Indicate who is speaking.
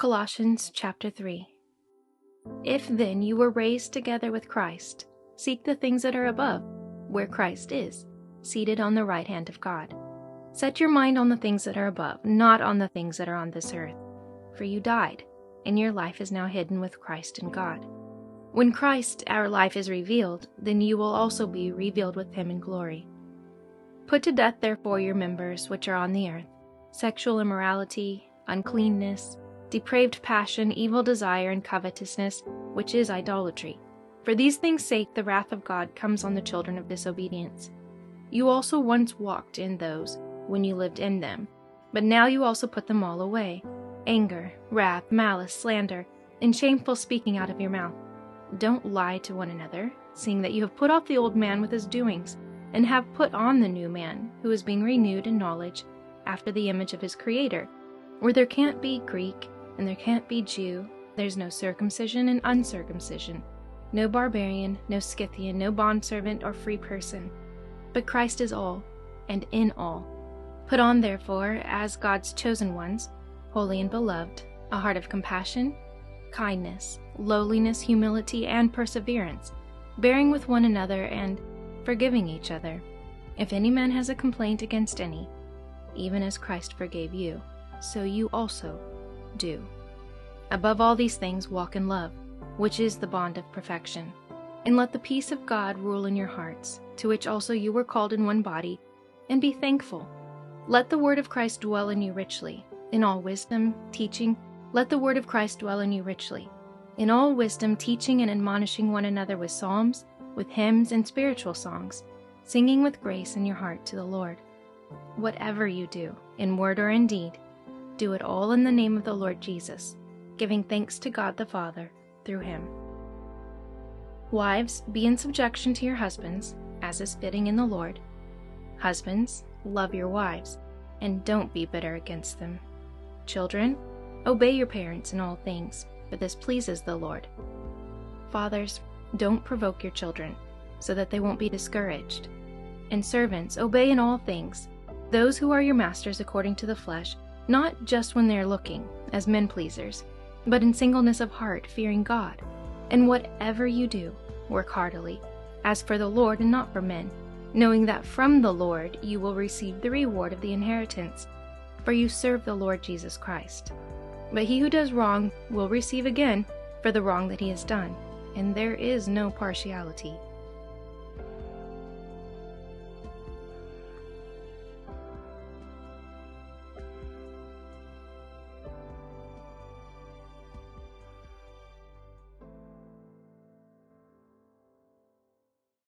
Speaker 1: Colossians chapter 3 If then you were raised together with Christ, seek the things that are above, where Christ is, seated on the right hand of God. Set your mind on the things that are above, not on the things that are on this earth. For you died, and your life is now hidden with Christ in God. When Christ, our life, is revealed, then you will also be revealed with him in glory. Put to death, therefore, your members which are on the earth sexual immorality, uncleanness, depraved passion, evil desire, and covetousness, which is idolatry. For these things' sake, the wrath of God comes on the children of disobedience. You also once walked in those when you lived in them, but now you also put them all away anger, wrath, malice, slander, and shameful speaking out of your mouth. Don't lie to one another, seeing that you have put off the old man with his doings, and have put on the new man, who is being renewed in knowledge after the image of his Creator, where there can't be Greek and there can't be Jew, there's no circumcision and uncircumcision, no barbarian, no Scythian, no bondservant or free person, but Christ is all, and in all. Put on, therefore, as God's chosen ones, holy and beloved, a heart of compassion, kindness, lowliness, humility, and perseverance, bearing with one another and forgiving each other. If any man has a complaint against any, even as Christ forgave you, so you also do. Above all these things, walk in love, which is the bond of perfection. And let the peace of God rule in your hearts, to which also you were called in one body, and be thankful. Let the word of Christ dwell in you richly, in all wisdom, teaching, let the word of Christ dwell in you richly. In all wisdom, teaching and admonishing one another with psalms, with hymns, and spiritual songs, singing with grace in your heart to the Lord. Whatever you do, in word or in deed, do it all in the name of the Lord Jesus, giving thanks to God the Father through him. Wives, be in subjection to your husbands, as is fitting in the Lord. Husbands, love your wives, and don't be bitter against them. Children, Obey your parents in all things, for this pleases the Lord. Fathers, don't provoke your children, so that they won't be discouraged. And servants, obey in all things those who are your masters according to the flesh, not just when they are looking, as men pleasers, but in singleness of heart, fearing God. And whatever you do, work heartily, as for the Lord and not for men, knowing that from the Lord you will receive the reward of the inheritance, for you serve the Lord Jesus Christ. But he who does wrong will receive again for the wrong that he has done, and there is no partiality.